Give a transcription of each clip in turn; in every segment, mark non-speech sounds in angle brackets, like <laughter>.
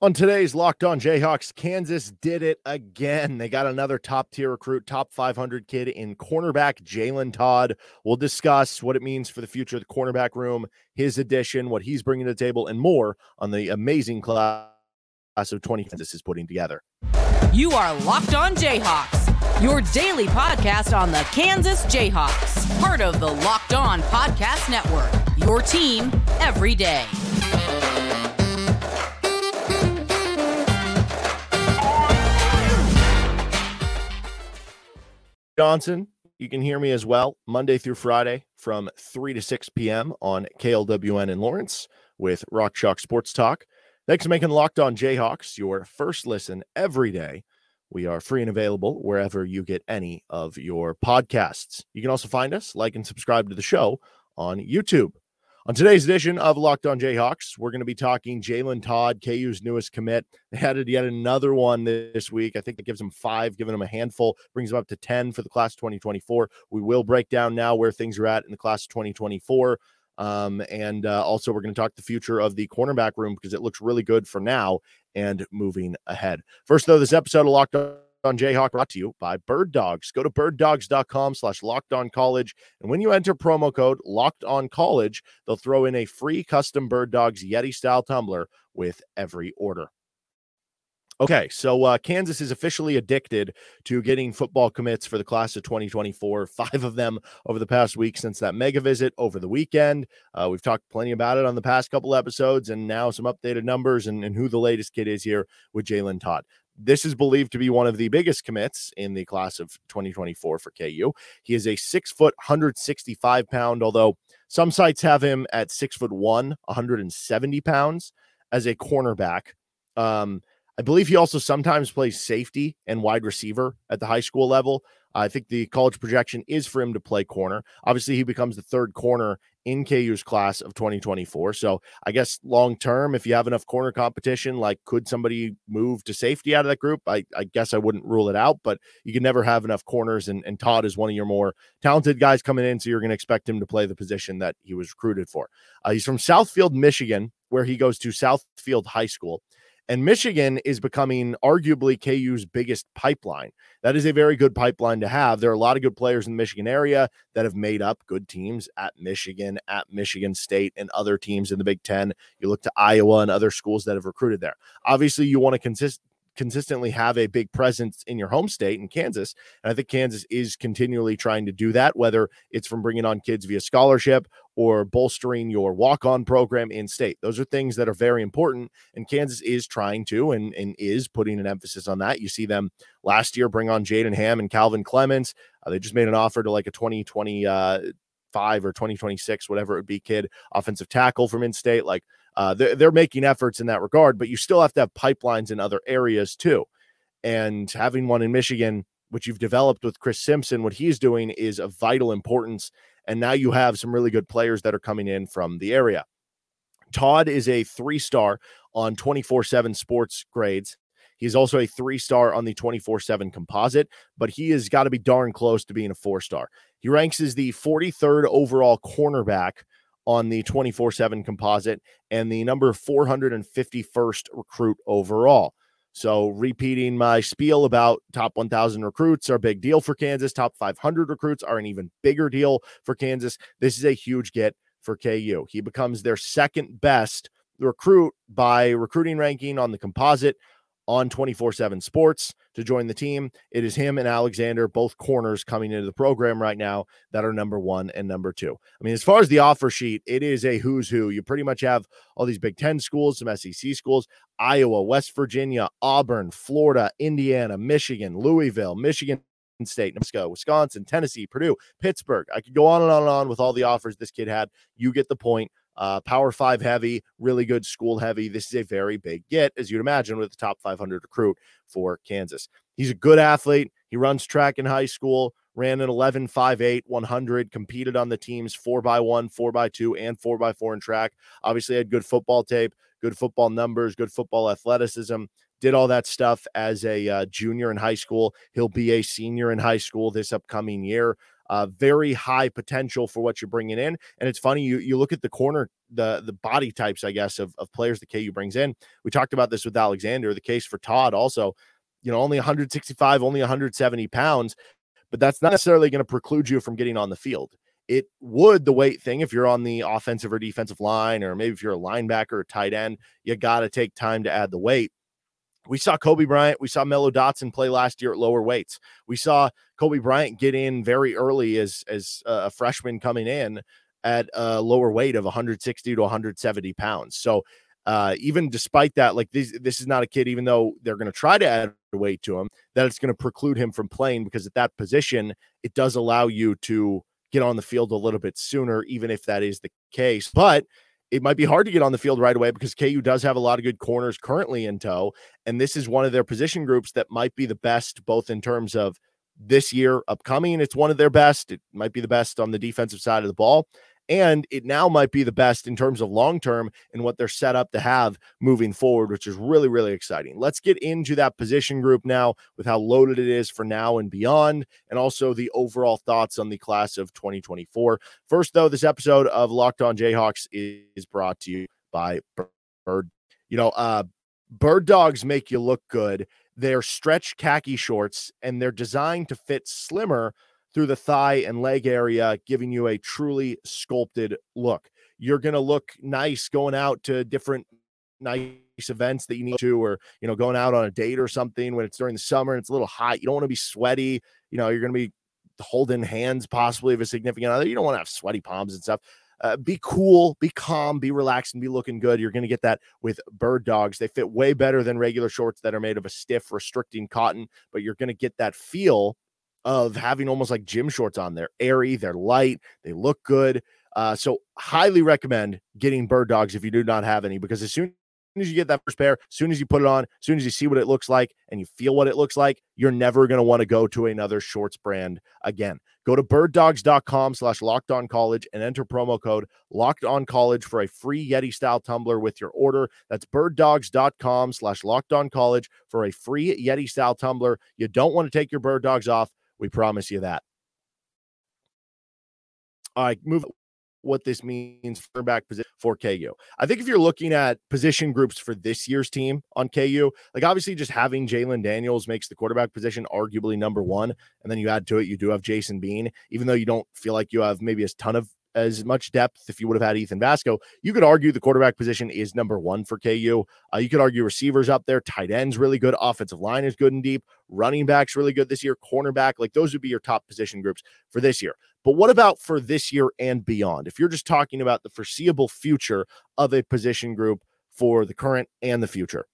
On today's Locked On Jayhawks, Kansas did it again. They got another top tier recruit, top 500 kid in cornerback Jalen Todd. We'll discuss what it means for the future of the cornerback room, his addition, what he's bringing to the table, and more on the amazing class of 20 Kansas is putting together. You are Locked On Jayhawks, your daily podcast on the Kansas Jayhawks, part of the Locked On Podcast Network, your team every day. Johnson. You can hear me as well Monday through Friday from 3 to 6 p.m. on KLWN in Lawrence with Rock Chalk Sports Talk. Thanks for making Locked On Jayhawks your first listen every day. We are free and available wherever you get any of your podcasts. You can also find us, like, and subscribe to the show on YouTube. On today's edition of Locked On Jayhawks, we're going to be talking Jalen Todd, KU's newest commit. They added yet another one this week. I think that gives them five, giving them a handful, brings them up to 10 for the class 2024. We will break down now where things are at in the class of 2024. Um, and uh, also, we're going to talk the future of the cornerback room because it looks really good for now and moving ahead. First, though, this episode of Locked On on Jayhawk brought to you by Bird Dogs. Go to birddogs.com slash locked on college. And when you enter promo code locked on college, they'll throw in a free custom Bird Dogs Yeti style tumbler with every order. Okay, so uh, Kansas is officially addicted to getting football commits for the class of 2024. <laughs> Five of them over the past week since that mega visit over the weekend. Uh, we've talked plenty about it on the past couple episodes, and now some updated numbers and, and who the latest kid is here with Jalen Todd. This is believed to be one of the biggest commits in the class of 2024 for KU. He is a six foot, 165 pound, although some sites have him at six foot one, 170 pounds as a cornerback. Um, I believe he also sometimes plays safety and wide receiver at the high school level. I think the college projection is for him to play corner. Obviously, he becomes the third corner in KU's class of 2024. So I guess long term, if you have enough corner competition, like could somebody move to safety out of that group? I, I guess I wouldn't rule it out, but you can never have enough corners. And, and Todd is one of your more talented guys coming in. So you're going to expect him to play the position that he was recruited for. Uh, he's from Southfield, Michigan, where he goes to Southfield High School. And Michigan is becoming arguably KU's biggest pipeline. That is a very good pipeline to have. There are a lot of good players in the Michigan area that have made up good teams at Michigan, at Michigan State, and other teams in the Big Ten. You look to Iowa and other schools that have recruited there. Obviously, you want to consist consistently have a big presence in your home state in Kansas. And I think Kansas is continually trying to do that, whether it's from bringing on kids via scholarship or bolstering your walk on program in state. Those are things that are very important. And Kansas is trying to and, and is putting an emphasis on that. You see them last year bring on Jaden Ham and Calvin Clements. Uh, they just made an offer to like a 2020. Uh, five or 2026, whatever it would be, kid, offensive tackle from in state. Like uh, they're, they're making efforts in that regard, but you still have to have pipelines in other areas too. And having one in Michigan, which you've developed with Chris Simpson, what he's doing is of vital importance. And now you have some really good players that are coming in from the area. Todd is a three star on 24 7 sports grades. He's also a three star on the 24 7 composite, but he has got to be darn close to being a four star. He ranks as the 43rd overall cornerback on the 24 7 composite and the number 451st recruit overall. So, repeating my spiel about top 1,000 recruits are a big deal for Kansas. Top 500 recruits are an even bigger deal for Kansas. This is a huge get for KU. He becomes their second best recruit by recruiting ranking on the composite on 24 7 Sports to join the team. It is him and Alexander, both corners coming into the program right now that are number one and number two. I mean, as far as the offer sheet, it is a who's who. You pretty much have all these Big Ten schools, some SEC schools, Iowa, West Virginia, Auburn, Florida, Indiana, Michigan, Louisville, Michigan. State, Nebraska, Wisconsin, Tennessee, Purdue, Pittsburgh. I could go on and on and on with all the offers this kid had. You get the point uh, Power Five heavy, really good school heavy. This is a very big get, as you'd imagine, with the top 500 recruit for Kansas. He's a good athlete. He runs track in high school, ran an 11, 5, 8, 100, competed on the teams 4x1, 4x2, and 4x4 in track. Obviously, had good football tape, good football numbers, good football athleticism. Did all that stuff as a uh, junior in high school. He'll be a senior in high school this upcoming year. Uh, very high potential for what you're bringing in. And it's funny, you you look at the corner, the the body types, I guess, of, of players the KU brings in. We talked about this with Alexander, the case for Todd also, you know, only 165, only 170 pounds, but that's not necessarily going to preclude you from getting on the field. It would the weight thing if you're on the offensive or defensive line, or maybe if you're a linebacker or tight end, you got to take time to add the weight. We saw Cobee Bryant, we saw Mello Dotson play last year at lower weights. We saw Cobee Bryant get in very early as as a freshman coming in at a lower weight of 160 to 170 pounds. So uh, even despite that, like this, this is not a kid, even though they're going to try to add weight to him, that it's going to preclude him from playing because at that position, it does allow you to get on the field a little bit sooner, even if that is the case. But it might be hard to get on the field right away because KU does have a lot of good corners currently in tow. And this is one of their position groups that might be the best, both in terms of this year upcoming. It's one of their best. It might be the best on the defensive side of the ball. And it now might be the best in terms of long term and what they're set up to have moving forward, which is really, really exciting. Let's get into that position group now with how loaded it is for now and beyond, and also the overall thoughts on the class of 2024. First, though, this episode of Locked On Jayhawks is brought to you by Bird. You know, uh, bird dogs make you look good. They're stretch khaki shorts and they're designed to fit slimmer through the thigh and leg area, giving you a truly sculpted look. You're going to look nice going out to different nice events that you need to, or, you know, going out on a date or something when it's during the summer and it's a little hot. You don't want to be sweaty. You know, you're going to be holding hands possibly of a significant other. You don't want to have sweaty palms and stuff. Uh, be cool, be calm, be relaxed, and be looking good. You're going to get that with bird dogs. They fit way better than regular shorts that are made of a stiff, restricting cotton, but you're going to get that feel of having almost like gym shorts on. They're airy, they're light, they look good. Uh, so highly recommend getting bird dogs if you do not have any, because as soon as you get that first pair, as soon as you put it on, as soon as you see what it looks like and you feel what it looks like, you're never going to want to go to another shorts brand again. Go to birddogs.com slash locked on college and enter promo code locked on college for a free Yeti style tumbler with your order. That's birddogs.com slash locked on college for a free Yeti style tumbler. You don't want to take your bird dogs off. We promise you that. All right, move what this means for back position for KU. I think if you're looking at position groups for this year's team on KU, like obviously just having Jalon Daniels makes the quarterback position arguably number one. And then you add to it, you do have Jason Bean, even though you don't feel like you have maybe a ton of as much depth if you would have had Ethan Vasko. You could argue the quarterback position is number one for KU. Uh, you could argue receivers up there, tight ends really good, offensive line is good and deep, running backs really good this year, cornerback, like those would be your top position groups for this year. But what about for this year and beyond? If you're just talking about the foreseeable future of a position group for the current and the future.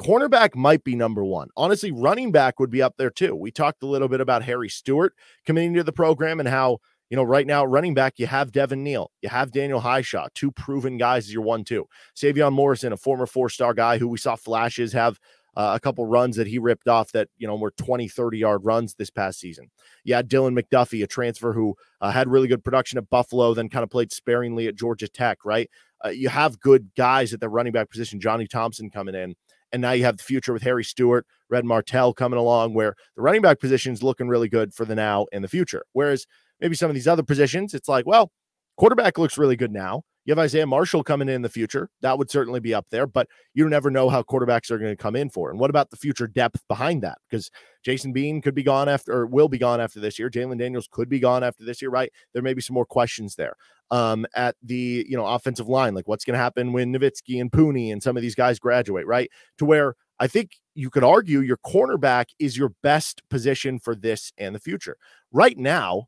Cornerback might be number one. Honestly, running back would be up there too. We talked a little bit about Harry Stewart committing to the program and how you know, right now, running back, you have Devin Neal, you have Daniel Hishaw, two proven guys as your one, two. Sevion Morrison, a former four star guy who we saw flashes have uh, a couple runs that he ripped off that, you know, were 20, 30 yard runs this past season. Yeah, Dylan McDuffie, a transfer who uh, had really good production at Buffalo, then kind of played sparingly at Georgia Tech, right? Uh, you have good guys at the running back position, Johnny Thompson coming in. And now you have the future with Harry Stewart, Red Martell coming along, where the running back position is looking really good for the now and the future. Whereas maybe some of these other positions, it's like, well, quarterback looks really good now. You have Isaiah Marshall coming in, in the future. That would certainly be up there, but you never know how quarterbacks are going to come in for. And what about the future depth behind that? Because Jason Bean could be gone after, or will be gone after this year. Jalon Daniels could be gone after this year, right? There may be some more questions there. Um, at the you know offensive line, like what's going to happen when Novitsky and Puni and some of these guys graduate, right? To where I think you could argue your cornerback is your best position for this and the future. Right now,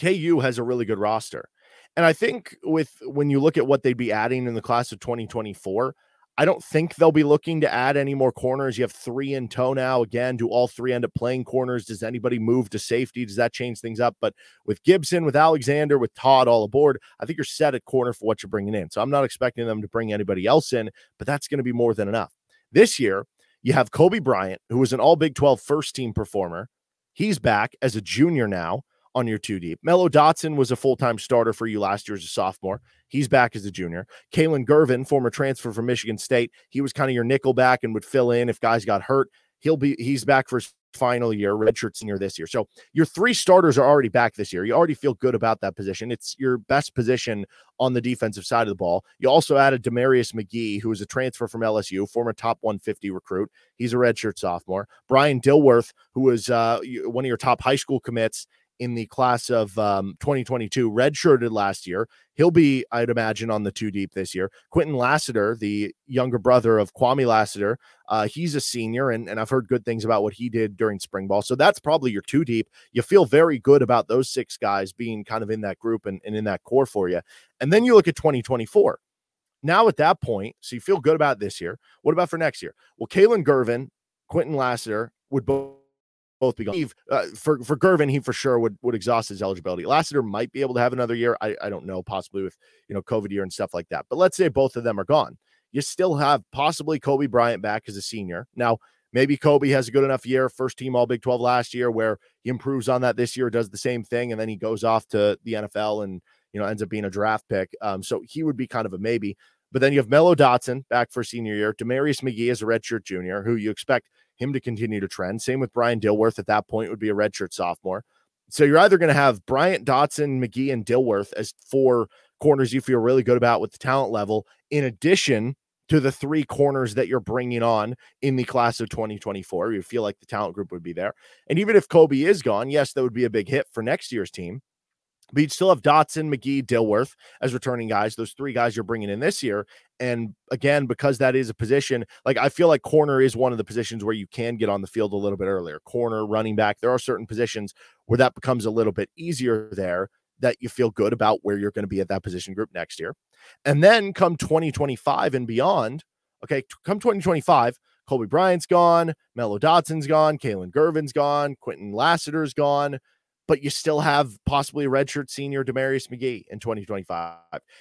KU has a really good roster. And I think with when you look at what they'd be adding in the class of 2024, I don't think they'll be looking to add any more corners. You have three in tow now. Again, do all three end up playing corners? Does anybody move to safety? Does that change things up? But with Gibson, with Alexander, with Todd all aboard, I think you're set at corner for what you're bringing in. So I'm not expecting them to bring anybody else in, but that's going to be more than enough. This year, you have Cobee Bryant, who was an all Big 12 first team performer. He's back as a junior now on your two deep. Mello Dotson was a full time starter for you last year as a sophomore. He's back as a junior. Kalon Gervin, former transfer from Michigan State, he was kind of your nickel back and would fill in if guys got hurt. He'll be he's back for his final year, redshirt senior this year. So your three starters are already back this year. You already feel good about that position. It's your best position on the defensive side of the ball. You also added Damarius McGhee, who is a transfer from LSU, former top 150 recruit. He's a redshirt sophomore. Brian Dilworth, who was uh, one of your top high school commits in the class of um, 2022, redshirted last year. He'll be, I'd imagine, on the two deep this year. Kwinton Lassiter, the younger brother of Kwamie Lassiter, uh, he's a senior, and, and I've heard good things about what he did during spring ball. So that's probably your two deep. You feel very good about those six guys being kind of in that group and, and in that core for you. And then you look at 2024. Now at that point, so you feel good about this year. What about for next year? Well, Kalon Gervin, Kwinton Lassiter would both both be gone. Uh, for for Gervin, he for sure would would exhaust his eligibility. Lassiter might be able to have another year. I, I don't know, possibly with you know COVID year and stuff like that. But let's say both of them are gone. You still have possibly Cobee Bryant back as a senior. Now, maybe Cobee has a good enough year, first team All Big 12 last year, where he improves on that this year, does the same thing, and then he goes off to the NFL and you know ends up being a draft pick. Um, so he would be kind of a maybe. But then you have Mello Dotson back for senior year, Damarius McGhee is a redshirt junior, who you expect him to continue to trend. Same with Brian Dilworth at that point would be a redshirt sophomore. So you're either going to have Bryant, Dotson, McGhee, and Dilworth as four corners you feel really good about with the talent level, in addition to the three corners that you're bringing on in the class of 2024. You feel like the talent group would be there. And even if Cobee is gone, yes, that would be a big hit for next year's team. But you'd still have Dotson, McGhee, Dilworth as returning guys. Those three guys you're bringing in this year. And again, because that is a position, like I feel like corner is one of the positions where you can get on the field a little bit earlier. Corner, running back, there are certain positions where that becomes a little bit easier there that you feel good about where you're going to be at that position group next year. And then come 2025 and beyond, okay, come 2025, Cobee Bryant's gone, Mello Dotson's gone, Kalon Gervin's gone, Kwinton Lassiter's gone but you still have possibly a redshirt senior Damarius McGhee in 2025.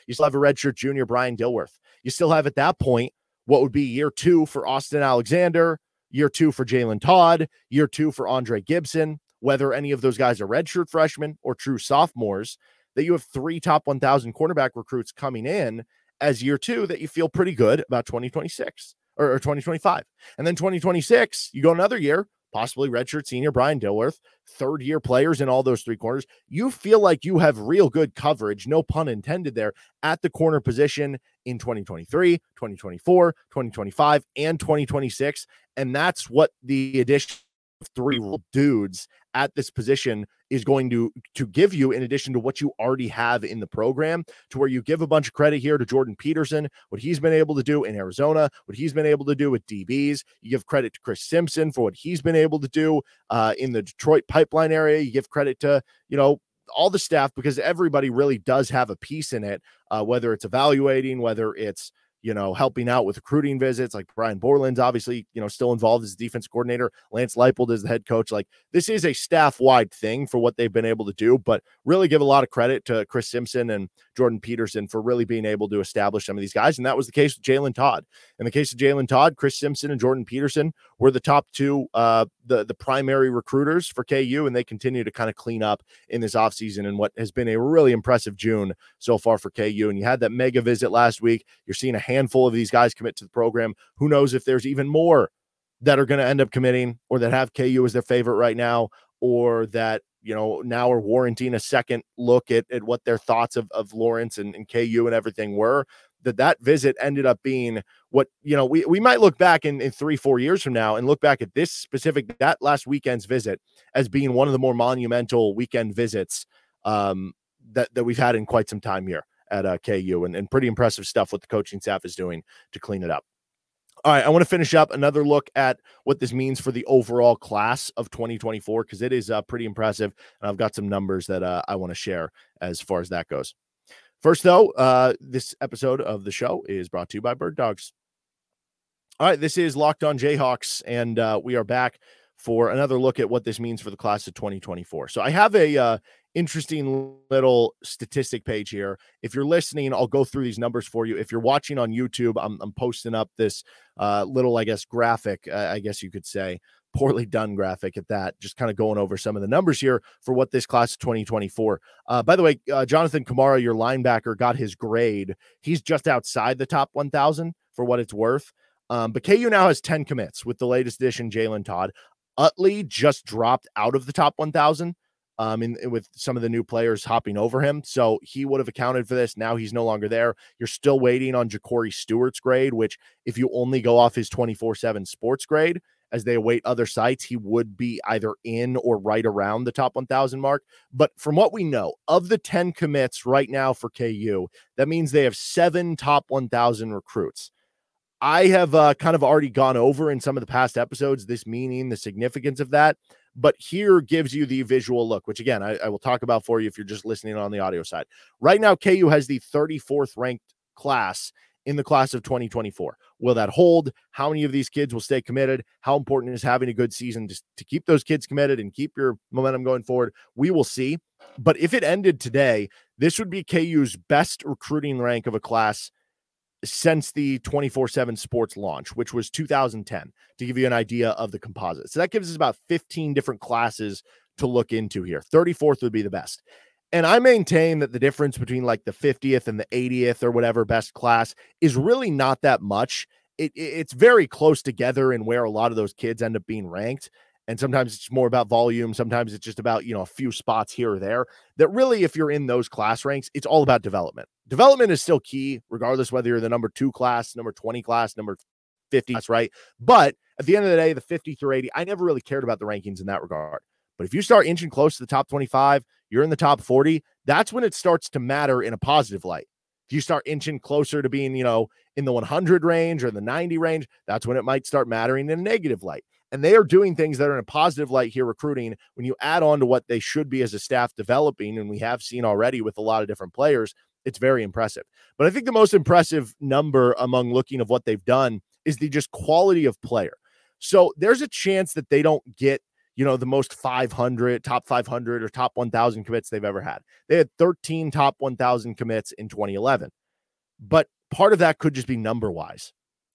You still have a redshirt junior Brian Dilworth. You still have at that point what would be year two for Austin Alexander, year two for Jalen Todd, year two for Andre Gibson. Whether any of those guys are redshirt freshmen or true sophomores, that you have three top 1,000 cornerback recruits coming in as year two that you feel pretty good about 2026 or, or 2025. And then 2026, you go another year possibly redshirt senior Brian Dilworth, third year players in all those three corners. You feel like you have real good coverage, no pun intended there, at the corner position in 2023, 2024, 2025, and 2026. And that's what the addition three dudes at this position is going to to give you in addition to what you already have in the program to where you give a bunch of credit here to Jordan Peterson what he's been able to do in Arizona what he's been able to do with DBs you give credit to Chris Simpson for what he's been able to do uh, in the Detroit pipeline area. You give credit to you know all the staff because everybody really does have a piece in it uh, whether it's evaluating whether it's you know, helping out with recruiting visits. Like Brian Borland's obviously, you know, still involved as defense coordinator. Lance Leipold is the head coach. Like this is a staff wide thing for what they've been able to do, but really give a lot of credit to Chris Simpson and Jordan Peterson for really being able to establish some of these guys. And that was the case with Jalen Todd. In the case of Jalen Todd, Chris Simpson and Jordan Peterson were the top two, uh, the, the primary recruiters for KU, and they continue to kind of clean up in this offseason and what has been a really impressive June so far for KU. And you had that mega visit last week. You're seeing a handful of these guys commit to the program. Who knows if there's even more that are going to end up committing or that have KU as their favorite right now or that you know now are warranting a second look at, at what their thoughts of, of Lawrence and, and KU and everything were that that visit ended up being what you know we, we might look back in, in three four years from now and look back at this specific that last weekend's visit as being one of the more monumental weekend visits um, that that we've had in quite some time here at uh, KU and, and pretty impressive stuff what the coaching staff is doing to clean it up. All right, I want to finish up another look at what this means for the overall class of 2024 because it is uh, pretty impressive, and I've got some numbers that uh, I want to share as far as that goes. First, though, uh, this episode of the show is brought to you by Bird Dogs. All right, this is Locked On Jayhawks, and uh, we are back for another look at what this means for the class of 2024. So I have a uh, interesting little statistic page here. If you're listening, I'll go through these numbers for you. If you're watching on YouTube, I'm, I'm posting up this uh, little, I guess, graphic, uh, I guess you could say, poorly done graphic at that, just kind of going over some of the numbers here for what this class of 2024. Uh, by the way, uh, Jonathan Kamara, your linebacker, got his grade. He's just outside the top 1,000 for what it's worth. Um, but KU now has 10 commits with the latest addition, Jalen Todd. Utley just dropped out of the top 1,000 um, in, with some of the new players hopping over him. So he would have accounted for this. Now he's no longer there. You're still waiting on Ja'Cory Stewart's grade, which, if you only go off his 24 7 sports grade as they await other sites, he would be either in or right around the top 1,000 mark. But from what we know of the 10 commits right now for KU, that means they have seven top 1,000 recruits. I have uh, kind of already gone over in some of the past episodes this meaning, the significance of that but here gives you the visual look, which again, I, I, will talk about for you if you're just listening on the audio side. Right now, KU has the 34th ranked class in the class of 2024. Will that hold? How many of these kids will stay committed? How important is having a good season to, to keep those kids committed and keep your momentum going forward? We will see. But if it ended today, this would be KU's best recruiting rank of a class since the 24 7 sports launch, which was 2010, to give you an idea of the composite. So that gives us about 15 different classes to look into here. 34th would be the best. And I maintain that the difference between like the 50th and the 80th or whatever best class is really not that much. It, it's very close together in where a lot of those kids end up being ranked and sometimes it's more about volume sometimes it's just about you know a few spots here or there that really if you're in those class ranks it's all about development. Development is still key regardless whether you're the number two class number 20 class number 50 That's right? But at the end of the day the 50 through 80 i never really cared about the rankings in that regard. But if you start inching close to the top 25 you're in the top 40 that's when it starts to matter in a positive light if you start inching closer to being you know in the 100 range or the 90 range that's when it might start mattering in a negative light and they are doing things that are in a positive light here recruiting. When you add on to what they should be as a staff developing, and we have seen already with a lot of different players, it's very impressive. But I think the most impressive number among looking of what they've done is the just quality of player. So there's a chance that they don't get, you know, the most 500, top 500 or top 1,000 commits they've ever had. They had 13 top 1,000 commits in 2011. But part of that could just be number wise.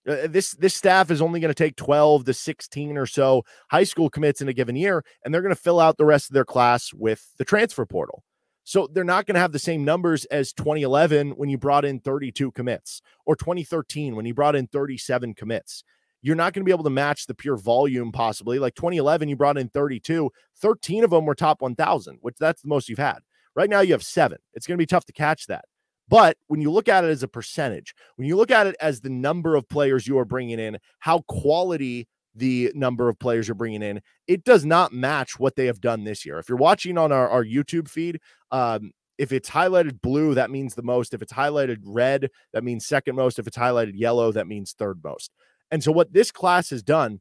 Uh, this this staff is only going to take 12 to 16 or so high school commits in a given year and they're going to fill out the rest of their class with the transfer portal so they're not going to have the same numbers as 2011 when you brought in 32 commits or 2013 when you brought in 37 commits you're not going to be able to match the pure volume possibly like 2011 you brought in 32 13 of them were top 1000 which that's the most you've had right now you have seven it's going to be tough to catch that but when you look at it as a percentage, when you look at it as the number of players you are bringing in, how quality the number of players you're bringing in, it does not match what they have done this year. If you're watching on our, our YouTube feed, um, if it's highlighted blue, that means the most. If it's highlighted red, that means second most. If it's highlighted yellow, that means third most. And so, what this class has done,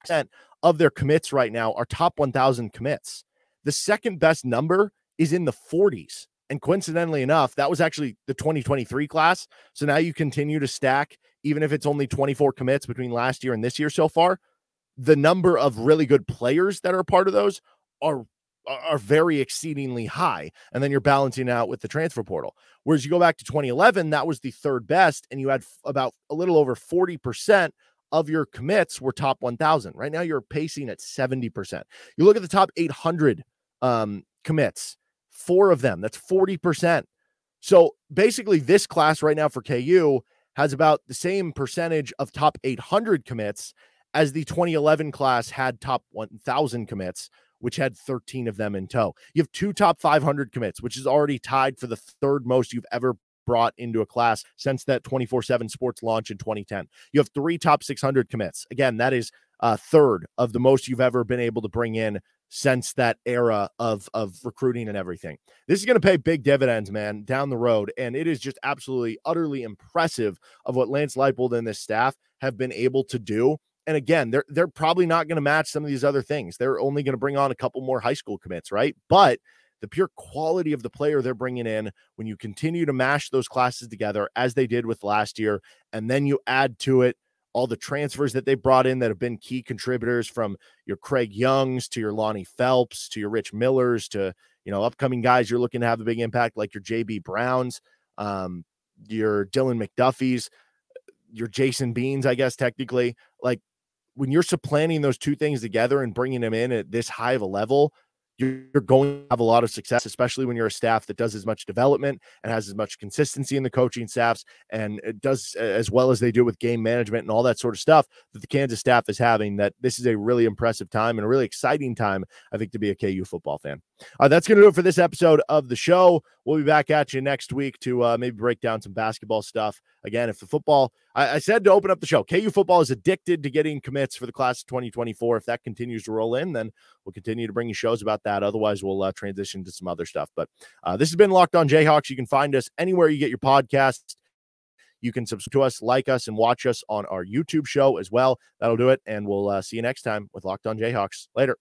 percent of their commits right now are top 1,000 commits. The second best number is in the 40s. And coincidentally enough, that was actually the 2023 class. So now you continue to stack, even if it's only 24 commits between last year and this year so far. The number of really good players that are part of those are are very exceedingly high. And then you're balancing out with the transfer portal. Whereas you go back to 2011, that was the third best, and you had about a little over 40% of your commits were top 1,000. Right now, you're pacing at 70%. You look at the top 800 um, commits four of them. That's 40%. So basically, this class right now for KU has about the same percentage of top 800 commits as the 2011 class had top 1000 commits, which had 13 of them in tow. You have two top 500 commits, which is already tied for the third most you've ever brought into a class since that 24 7 sports launch in 2010. You have three top 600 commits. Again, that is a third of the most you've ever been able to bring in since that era of of recruiting and everything. This is going to pay big dividends, man, down the road, and it is just absolutely utterly impressive of what Lance Leipold and this staff have been able to do. And again, they're they're probably not going to match some of these other things. They're only going to bring on a couple more high school commits, right? But the pure quality of the player they're bringing in when you continue to mash those classes together as they did with last year and then you add to it all the transfers that they brought in that have been key contributors from your Craig Youngs to your Lonnie Phelps to your Rich Millers to you know upcoming guys you're looking to have a big impact like your JB Browns, um, your Dylan McDuffie's, your Jason Beans, I guess technically. Like when you're supplanting those two things together and bringing them in at this high of a level, you're going to have a lot of success, especially when you're a staff that does as much development and has as much consistency in the coaching staffs and it does as well as they do with game management and all that sort of stuff that the Kansas staff is having. That this is a really impressive time and a really exciting time, I think, to be a KU football fan. Uh, that's going to do it for this episode of the show. We'll be back at you next week to uh, maybe break down some basketball stuff. Again, if the football, I, I, said to open up the show, KU football is addicted to getting commits for the class of 2024. If that continues to roll in, then we'll continue to bring you shows about that. Otherwise, we'll uh, transition to some other stuff. But uh, this has been Locked On Jayhawks. You can find us anywhere you get your podcasts. You can subscribe to us, like us, and watch us on our YouTube show as well. That'll do it. And we'll uh, see you next time with Locked On Jayhawks. Later.